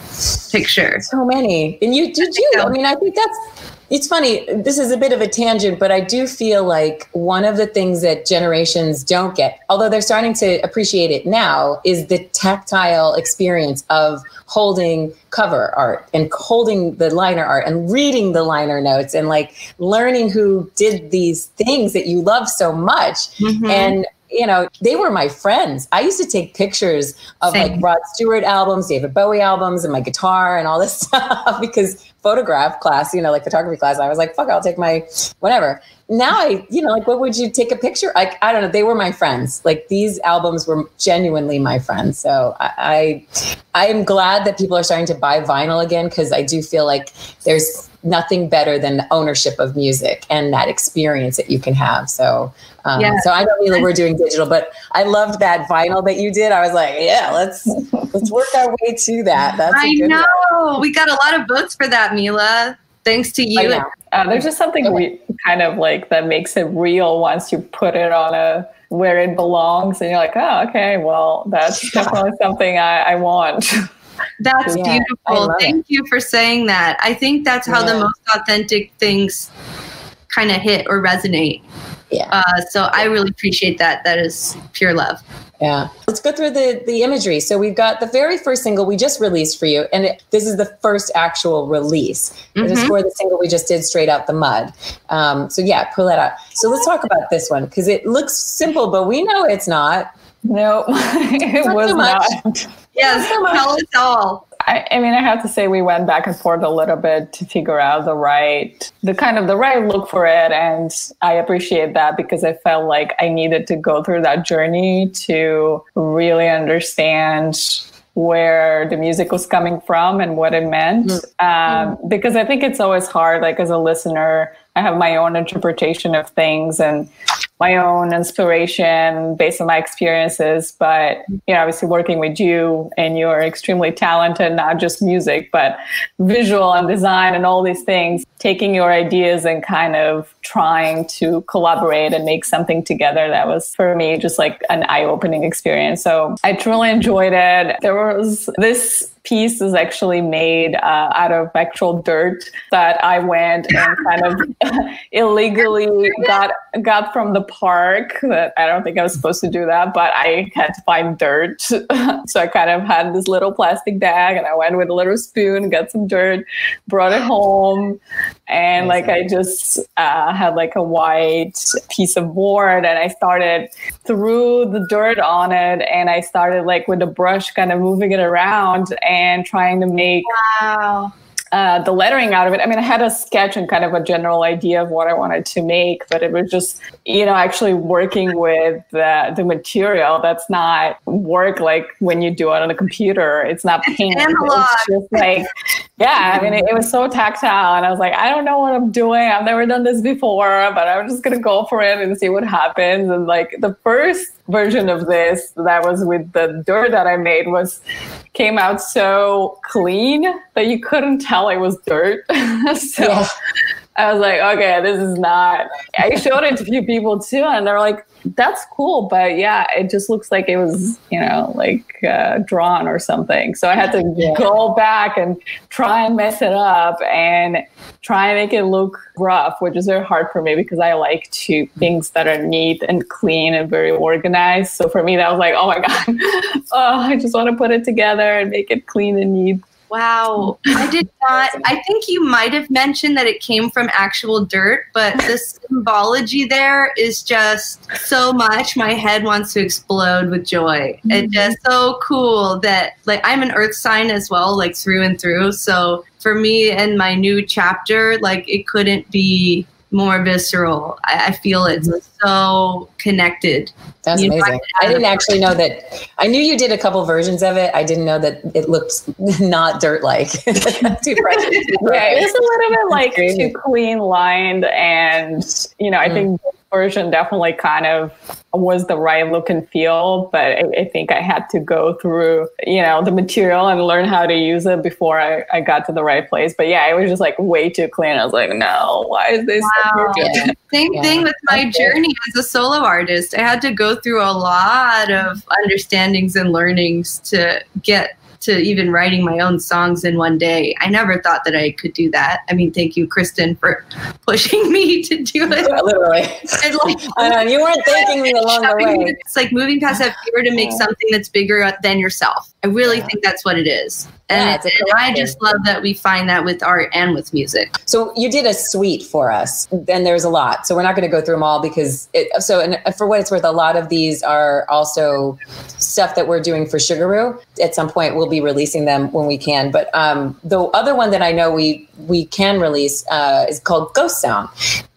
picture. So many. And you did you i mean i think that's it's funny, this is a bit of a tangent, but I do feel like one of the things that generations don't get, although they're starting to appreciate it now, is the tactile experience of holding cover art and holding the liner art and reading the liner notes and like learning who did these things that you love so much. Mm-hmm. And you know, they were my friends. I used to take pictures of Same. like Rod Stewart albums, David Bowie albums, and my guitar and all this stuff because photograph class, you know, like photography class, I was like, fuck, I'll take my whatever. Now I, you know, like, what would you take a picture? Like, I don't know. They were my friends. Like these albums were genuinely my friends. So I, I, I am glad that people are starting to buy vinyl again because I do feel like there's nothing better than ownership of music and that experience that you can have. So, um, yeah. so I know Mila, we're doing digital, but I loved that vinyl that you did. I was like, yeah, let's let's work our way to that. That's I know one. we got a lot of votes for that, Mila. Thanks to you. Uh, there's just something okay. kind of like that makes it real once you put it on a where it belongs, and you're like, oh, okay, well, that's definitely something I, I want. That's yeah, beautiful. Thank it. you for saying that. I think that's how yeah. the most authentic things kind of hit or resonate. Yeah. Uh, so I really appreciate that. That is pure love. Yeah. Let's go through the the imagery. So we've got the very first single we just released for you, and it, this is the first actual release. Mm-hmm. It is for the single we just did, "Straight Out the Mud." Um, so yeah, pull that out. So let's talk about this one because it looks simple, but we know it's not. No, it was not. Yes, tell us all. I, I, mean, I have to say we went back and forth a little bit to figure out the right, the kind of the right look for it, and I appreciate that because I felt like I needed to go through that journey to really understand where the music was coming from and what it meant. Mm-hmm. Um, because I think it's always hard, like as a listener, I have my own interpretation of things and my own inspiration based on my experiences. But you know, obviously working with you and you're extremely talented, not just music, but visual and design and all these things, taking your ideas and kind of trying to collaborate and make something together. That was for me just like an eye-opening experience. So I truly enjoyed it. There was this piece is actually made uh, out of actual dirt that I went and kind of illegally got got from the park. That I don't think I was supposed to do that, but I had to find dirt, so I kind of had this little plastic bag, and I went with a little spoon, got some dirt, brought it home, and like I just uh, had like a white piece of board, and I started threw the dirt on it, and I started like with the brush, kind of moving it around. And and trying to make wow uh, the lettering out of it. I mean, I had a sketch and kind of a general idea of what I wanted to make, but it was just, you know, actually working with the, the material. That's not work like when you do it on a computer. It's not paint. It's just like, yeah, I mean, it, it, was so tactile. And I was like, I don't know what I'm doing. I've never done this before, but I'm just going to go for it and see what happens. And like the first version of this that was with the dirt that I made was came out so clean that you couldn't tell it was dirt. so yeah. I was like, okay, this is not. I showed it to a few people too, and they're like, that's cool, but yeah, it just looks like it was, you know, like uh, drawn or something. So I had to yeah. go back and try and mess it up and try and make it look rough, which is very hard for me because I like to things that are neat and clean and very organized. So for me, that was like, oh my god, oh, I just want to put it together and make it clean and neat. Wow. I did not. I think you might have mentioned that it came from actual dirt, but the symbology there is just so much. My head wants to explode with joy. Mm-hmm. It's just so cool that, like, I'm an earth sign as well, like, through and through. So for me and my new chapter, like, it couldn't be more visceral. I, I feel it's mm-hmm. so connected. That's you amazing. I didn't actually know that. I knew you did a couple versions of it. I didn't know that it looked not dirt like. too fresh. yeah, it was a little bit like too clean lined, and you know, I mm. think version definitely kind of was the right look and feel, but I, I, think I had to go through, you know, the material and learn how to use it before I, I got to the right place. But yeah, it was just like way too clean. I was like, no, why is this? Wow. So Same yeah. thing with my journey as a solo artist. I had to go through a lot of understandings and learnings to get to even writing my own songs in one day. I never thought that I could do that. I mean, thank you, Kristen, for pushing me to do it. Literally. And like, I know, you weren't thanking me along the way. It's like moving past that fear to make something that's bigger than yourself. I really yeah. think that's what it is. And, yeah, and I just love that we find that with art and with music. So you did a suite for us, and there's a lot. So we're not going to go through them all because it, so and for what it's worth, a lot of these are also stuff that we're doing for Sugaroo. At some point, we'll be releasing them when we can. But um, the other one that I know we we can release uh, is called Ghost Sound,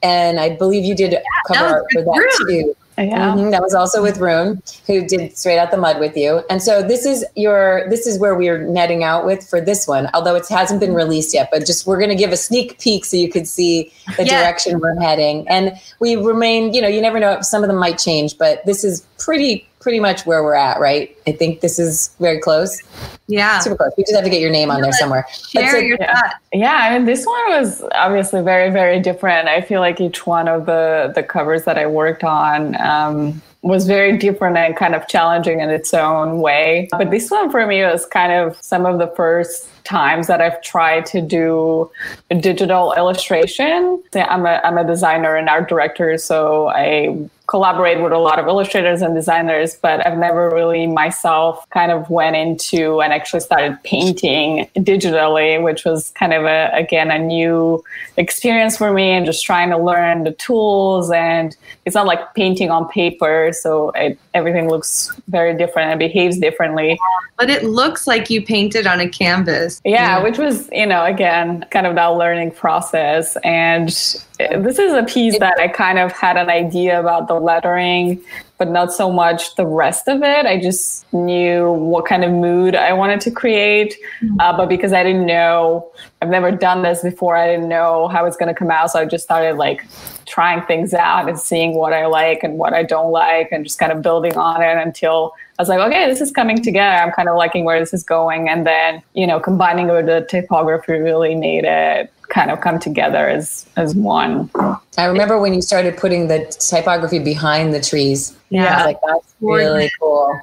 and I believe you did yeah, cover art for that too. Yeah. Mm-hmm. That was also with Rune, who did straight out the mud with you. And so this is your this is where we are netting out with for this one, although it hasn't been released yet. But just we're gonna give a sneak peek so you could see the yeah. direction we're heading. And we remain, you know, you never know some of them might change, but this is pretty pretty much where we're at, right? I think this is very close. Yeah. Super close. We just have to get your name on there somewhere. Share your yeah. yeah, I mean this one was obviously very, very different. I feel like each one of the the covers that I worked on um, was very different and kind of challenging in its own way. But this one for me was kind of some of the first times that I've tried to do a digital illustration. I'm a, I'm a designer and art director, so I collaborate with a lot of illustrators and designers, but I've never really myself kind of went into and actually started painting digitally, which was kind of a, again, a new experience for me and just trying to learn the tools. And it's not like painting on paper. So it, everything looks very different and behaves differently. But it looks like you painted on a canvas. Yeah, yeah. which was, you know, again, kind of that learning process. And this is a piece that I kind of had an idea about the lettering, but not so much the rest of it. I just knew what kind of mood I wanted to create. Mm-hmm. Uh, but because I didn't know, I've never done this before, I didn't know how it's going to come out. So I just started like trying things out and seeing what I like and what I don't like and just kind of building on it until I was like, okay, this is coming together. I'm kind of liking where this is going. And then, you know, combining it with the typography really made it kind of come together as as one. I remember when you started putting the typography behind the trees. Yeah, I was like that's really cool.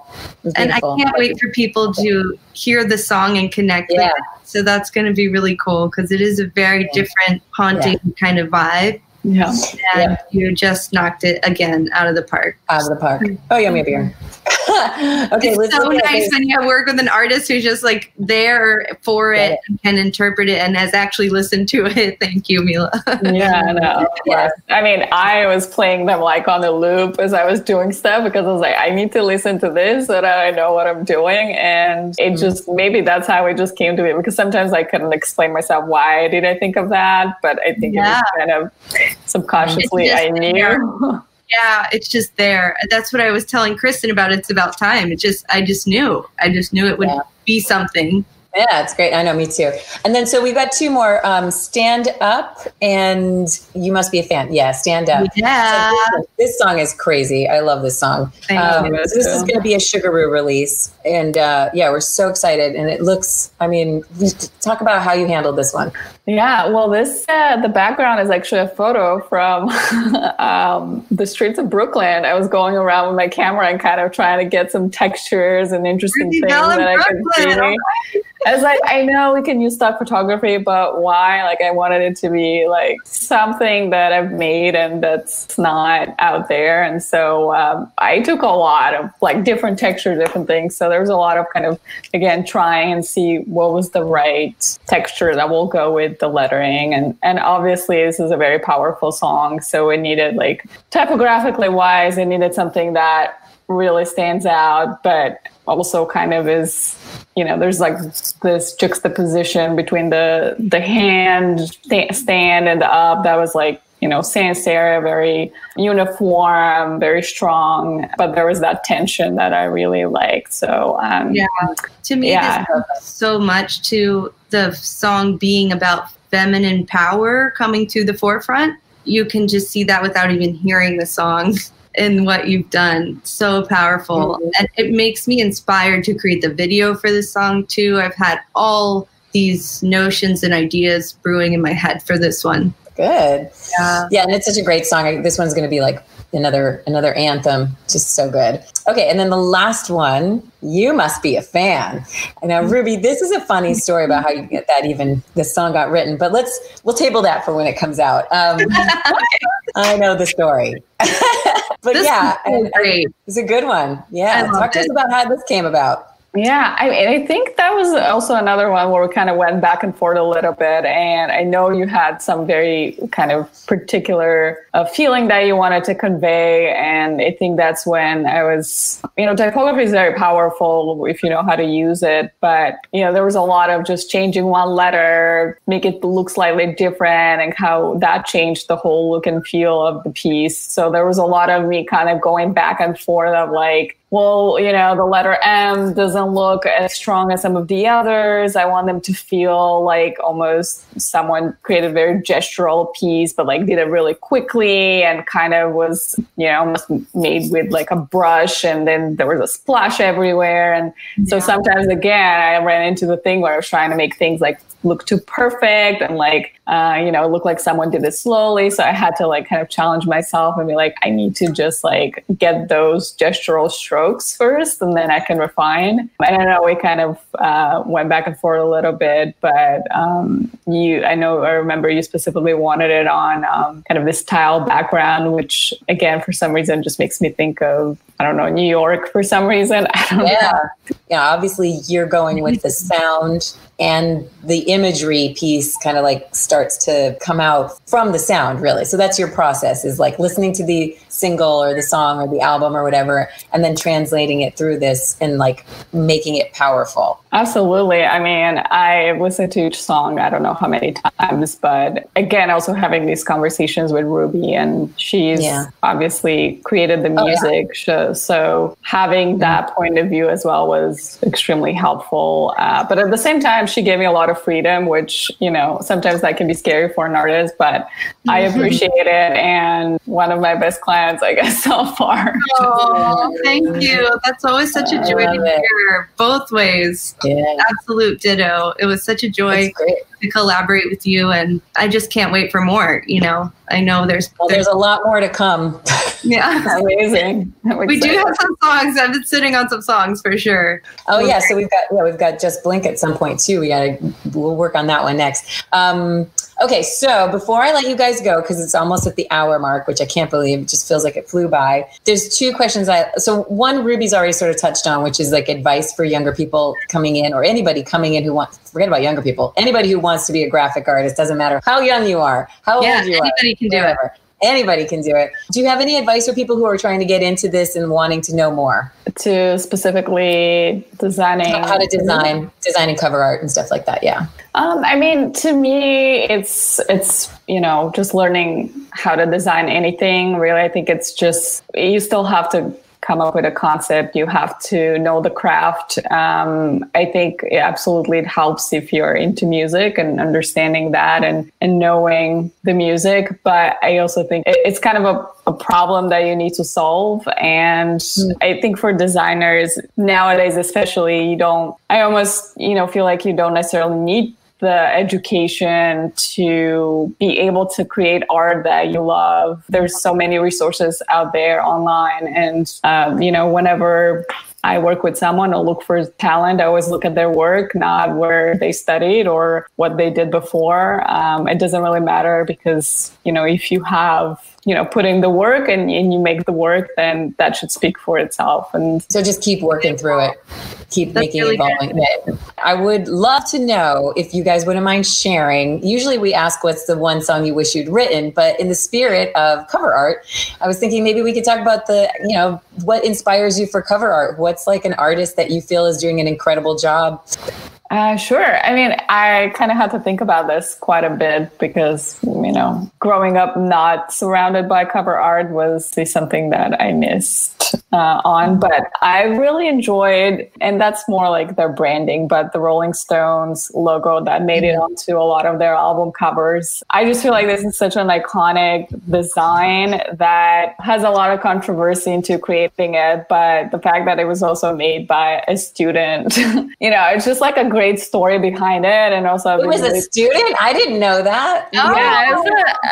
And I can't wait for people to hear the song and connect yeah. with it. So that's going to be really cool because it is a very yeah. different haunting yeah. kind of vibe. Yeah. And you just knocked it again out of the park. Out of the park. Mm-hmm. Oh, yummy beer. okay, it's so nice when you work with an artist who's just like there for it yeah. and can interpret it and has actually listened to it. Thank you, Mila. yeah, no, yeah. I mean, I was playing them like on the loop as I was doing stuff because I was like, I need to listen to this so that I know what I'm doing. And it mm-hmm. just maybe that's how it just came to me because sometimes I couldn't explain myself why did I think of that, but I think yeah. it was kind of subconsciously I knew. Yeah it's just there. That's what i was telling kristen about it's about time. It just i just knew. I just knew it would yeah. be something yeah, it's great. I know, me too. And then so we've got two more. Um, stand up and you must be a fan. Yeah, stand up. Yeah. So this, this, song is crazy. I love this song. Um, this is going to be a Sugaroo release, and uh, yeah, we're so excited. And it looks. I mean, talk about how you handled this one. Yeah, well, this uh, the background is actually a photo from um, the streets of Brooklyn. I was going around with my camera and kind of trying to get some textures and interesting things that I could see. I was like, I know we can use stock photography, but why? Like, I wanted it to be like something that I've made and that's not out there. And so um, I took a lot of like different textures, different things. So there was a lot of kind of again trying and see what was the right texture that will go with the lettering and and obviously this is a very powerful song so it needed like typographically wise it needed something that really stands out but also kind of is you know there's like this juxtaposition between the the hand stand and the up that was like you know sans serif very uniform very strong but there was that tension that i really liked so um yeah. To me yeah. so much to the song being about feminine power coming to the forefront, you can just see that without even hearing the song and what you've done. So powerful. Mm-hmm. And it makes me inspired to create the video for this song too. I've had all these notions and ideas brewing in my head for this one. Good. Yeah. Yeah, and it's such a great song. This one's going to be like another another anthem just so good okay and then the last one you must be a fan and now ruby this is a funny story about how you get that even this song got written but let's we'll table that for when it comes out um, i know the story. But this yeah it's a good one. Yeah talk to us about how this came about yeah, I mean, I think that was also another one where we kind of went back and forth a little bit. And I know you had some very kind of particular uh, feeling that you wanted to convey. And I think that's when I was, you know, typography is very powerful if you know how to use it. But, you know, there was a lot of just changing one letter, make it look slightly different, and how that changed the whole look and feel of the piece. So there was a lot of me kind of going back and forth of like, well, you know, the letter M doesn't look as strong as some of the others. I want them to feel like almost someone created a very gestural piece, but like did it really quickly and kind of was, you know, almost made with like a brush. And then there was a splash everywhere. And so sometimes, again, I ran into the thing where I was trying to make things like look too perfect and like uh, you know look like someone did it slowly so i had to like kind of challenge myself and be like i need to just like get those gestural strokes first and then i can refine. I don't know we kind of uh, went back and forth a little bit but um, you i know i remember you specifically wanted it on um, kind of this tile background which again for some reason just makes me think of i don't know new york for some reason. Yeah. know. yeah obviously you're going with the sound and the imagery piece kind of like starts to come out from the sound really so that's your process is like listening to the single or the song or the album or whatever and then translating it through this and like making it powerful absolutely i mean i listened to each song i don't know how many times but again also having these conversations with ruby and she's yeah. obviously created the music oh, yeah. so having that point of view as well was extremely helpful uh, but at the same time she gave me a lot of freedom, which, you know, sometimes that can be scary for an artist, but I mm-hmm. appreciate it. And one of my best clients, I guess, so far. Oh, thank you. That's always such a joy to hear both ways. Yeah. Absolute ditto. It was such a joy to collaborate with you and I just can't wait for more, you know. I know there's well, there's, there's a lot more to come. Yeah. Amazing. we do have some songs. I've been sitting on some songs for sure. Oh yeah, so we've got yeah, we've got just blink at some point too. We gotta we'll work on that one next. Um Okay, so before I let you guys go, because it's almost at the hour mark, which I can't believe, it just feels like it flew by. There's two questions I so one Ruby's already sort of touched on, which is like advice for younger people coming in or anybody coming in who wants forget about younger people, anybody who wants to be a graphic artist, doesn't matter how young you are, how yeah, old you anybody are. can do it. Anybody can do it. Do you have any advice for people who are trying to get into this and wanting to know more? To specifically designing how to design, designing cover art and stuff like that. Yeah. Um, I mean, to me, it's it's you know just learning how to design anything. Really, I think it's just you still have to come up with a concept. You have to know the craft. Um, I think absolutely it helps if you're into music and understanding that and, and knowing the music. But I also think it's kind of a, a problem that you need to solve. And mm. I think for designers nowadays, especially, you don't, I almost, you know, feel like you don't necessarily need the education to be able to create art that you love. There's so many resources out there online. And, um, you know, whenever I work with someone or look for talent, I always look at their work, not where they studied or what they did before. Um, it doesn't really matter because, you know, if you have you know put in the work and, and you make the work then that should speak for itself. And so just keep working through it. Keep That's making really evolving. It i would love to know if you guys wouldn't mind sharing. Usually we ask what's the one song you wish you'd written but in the spirit of cover art i was thinking maybe we could talk about the you know what inspires you for cover art? What's like an artist that you feel is doing an incredible job uh, sure. I mean, I kind of had to think about this quite a bit because, you know, growing up not surrounded by cover art was something that I missed uh, on. But I really enjoyed, and that's more like their branding, but the Rolling Stones logo that made it mm-hmm. onto a lot of their album covers. I just feel like this is such an iconic design that has a lot of controversy into creating it. But the fact that it was also made by a student, you know, it's just like a great story behind it, and also it was really a student. I didn't know that. Oh, yeah,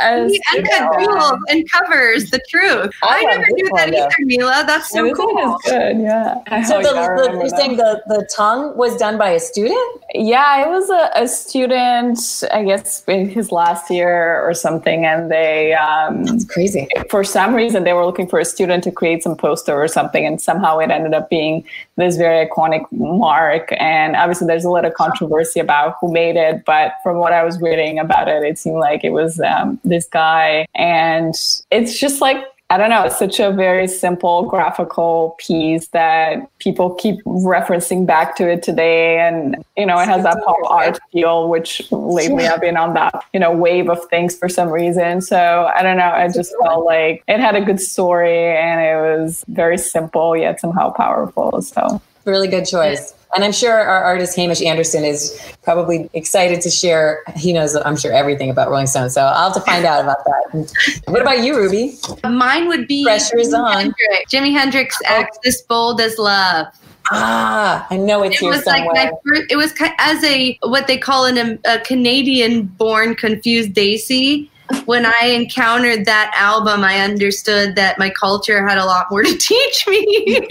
a, a jewels and covers the truth. I, I never knew that either, Mila. That's so yeah, cool. good. Yeah. So the, the, you're saying the the tongue was done by a student? Yeah, it was a, a student. I guess in his last year or something, and they. Um, That's crazy. For some reason, they were looking for a student to create some poster or something, and somehow it ended up being this very iconic mark. And obviously, there's a lot of controversy about who made it, but from what I was reading about it, it seemed like it was um, this guy. And it's just like I don't know, it's such a very simple graphical piece that people keep referencing back to it today. And, you know, it has that pop art feel, which lately I've been on that, you know, wave of things for some reason. So I don't know, I just felt like it had a good story and it was very simple yet somehow powerful. So really good choice. And I'm sure our artist Hamish Anderson is probably excited to share. He knows, I'm sure, everything about Rolling Stone. So I'll have to find out about that. What about you, Ruby? Mine would be Pressure is on. Hendrix. Jimi Hendrix Axis bold as love. Ah, I know it's it here was somewhere. Like my first, it was as a what they call an, a Canadian-born confused Desi when I encountered that album, I understood that my culture had a lot more to teach me.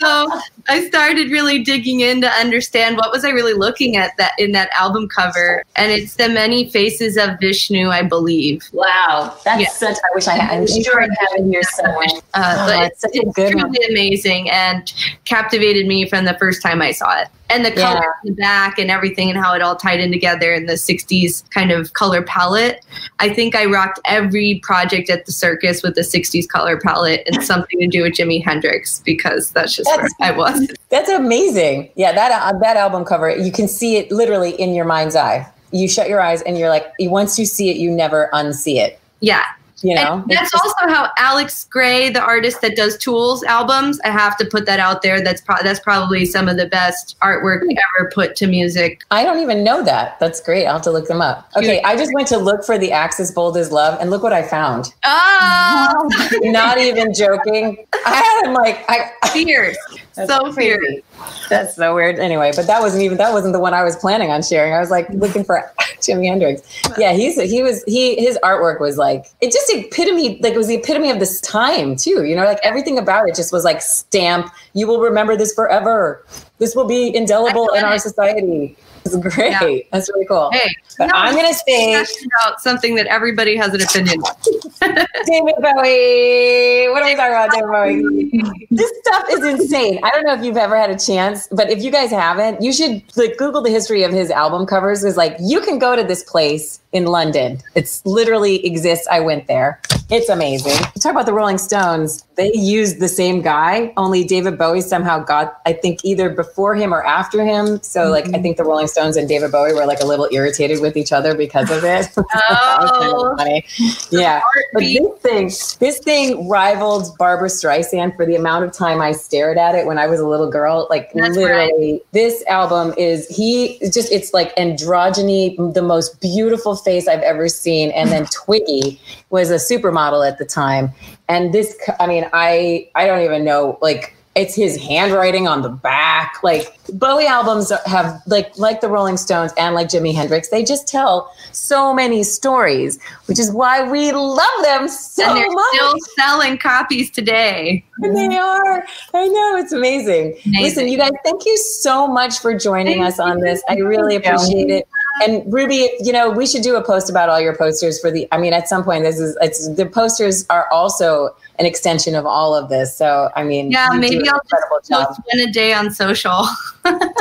so I started really digging in to understand what was I really looking at that in that album cover, and it's the many faces of Vishnu, I believe. Wow, that's yeah. such. I wish I had. I'm sure I have it here somewhere. Uh, oh, but it's, it's, it's truly one. amazing and captivated me from the first time I saw it and the color yeah. in the back and everything and how it all tied in together in the 60s kind of color palette. I think I rocked every project at the circus with the 60s color palette and something to do with Jimi Hendrix because that's just that's, where I was. That's amazing. Yeah, that uh, that album cover, you can see it literally in your mind's eye. You shut your eyes and you're like once you see it, you never unsee it. Yeah, you know and that's just, also how alex grey the artist that does Tool's albums i have to put that out there. That's pro- that's probably some of the best artwork ever put to music. I don't even know that. That's great. I'll have to look them up. Okay i just went to look for the axis bold as love and look what i found. Oh! Not even joking. I had him like i fierce. So crazy. weird. That's so weird. Anyway, but that wasn't even that wasn't the one I was planning on sharing. I was like looking for Jimi Hendrix. Yeah, he's he was he his artwork was like it just epitome like it was the epitome of this time too. You know, like everything about it just was like stamp. You will remember this forever. This will be indelible in our society. It's great. Yeah. That's really cool. Hey, no, I'm gonna say about something that everybody has an opinion. on. David Bowie. What are we talking about, David Bowie? this stuff is insane. I don't know if you've ever had a chance, but if you guys haven't, you should like Google the history of his album covers. Is like you can go to this place in London. It's literally exists. I went there. It's amazing. Talk about the Rolling Stones. They used the same guy, only David Bowie somehow got, I think, either before him or after him. So, like, I mm-hmm. think the Rolling Stones and David Bowie were like a little irritated with each other because of it. Was kind of Oh. funny. Yeah. But this thing, this thing rivaled Barbra Streisand for the amount of time I stared at it when I was a little girl. Like That's literally, this album is he just it's like androgyny, the most beautiful face I've ever seen. And then Twiggy was a supermodel at the time. And this, I mean, I I don't even know like. It's his handwriting on the back. Like Bowie albums have like like the Rolling Stones and like Jimi Hendrix, they just tell so many stories, which is why we love them so and they're much. still selling copies today. And they are. I know it's amazing. Amazing. Listen, you guys, thank you so much for joining Thank us on this. I really appreciate it. And Ruby, you know, we should do a post about all your posters for the. I mean, at some point, this is it's the posters are also an extension of all of this. So, I mean, Yeah, maybe I'll just job. post one a day on social.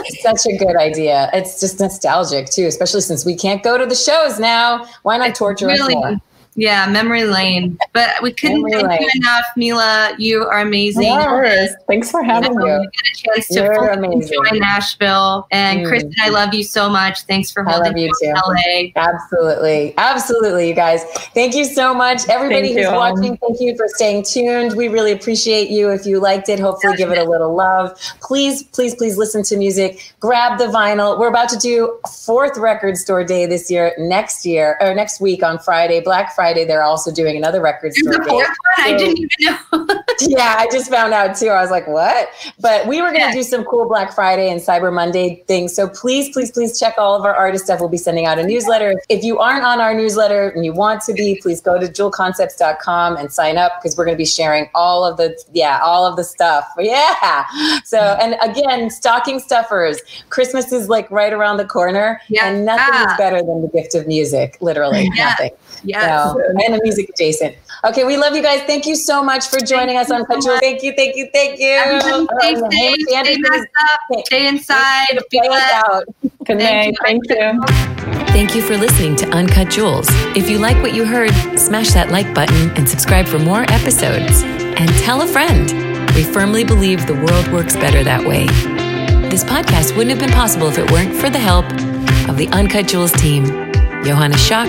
It's such a good idea. It's just nostalgic too, especially since we can't go to the shows now. Why not torture us really, more? Yeah, memory lane. But we couldn't Memory thank you enough, Mila. You are amazing. Yeah. Of course. Thanks for having Thank me. you. hope you get a chance to You're fully amazing. enjoy Nashville. And Mm. Kristen, I love you so much. Thanks for I holding love you down too. LA. Absolutely. Absolutely, you guys. Thank you so much. Everybody Thank who's you. watching, thank you for staying tuned. We really appreciate you. If you liked it, hopefully give it a little love. Please, please, please listen to music. Grab the vinyl. We're about to do fourth record store day this year, next year, or next week on Friday, Black Friday. Friday, they're also doing another record store day. fourth one? I didn't even know. yeah, I just found out too. I was like, what? But we were going to Yeah. do some cool Black Friday and Cyber Monday things. So please, please, please check all of our artist stuff. We'll be sending out a newsletter. If you aren't on our newsletter and you want to be, please go to jewelconcepts.com and sign up because we're going to be sharing all of the, yeah, all of the stuff. Yeah. So, and again, stocking stuffers. Christmas is like right around the corner Yeah. and nothing is Ah. better than the gift of music. Literally Yeah. nothing. Yes. So, and the music adjacent. Okay, we love you guys. Thank you so much for joining us you on so Cut Jewels. Thank you, thank you, thank you. Everybody stay Um, safe, stay masked up, stay inside, gonna be play out. Good Thank night. you. Thank you. Thank you for listening to Uncut Jewels. If you like what you heard, smash that like button and subscribe for more episodes. And tell a friend. We firmly believe the world works better that way. This podcast wouldn't have been possible if it weren't for the help of the Uncut Jewels team Johanna Schock,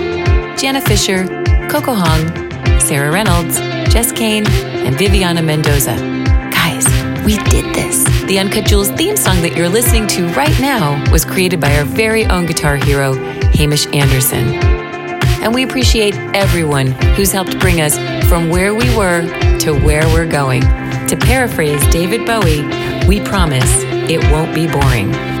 Jana Fisher, Coco Hong, Sarah Reynolds, Jess Kane, and Viviana Mendoza. Guys, we did this. The Uncut Jewels theme song that you're listening to right now was created by our very own guitar hero, Hamish Anderson. And we appreciate everyone who's helped bring us from where we were to where we're going. To paraphrase David Bowie, we promise it won't be boring.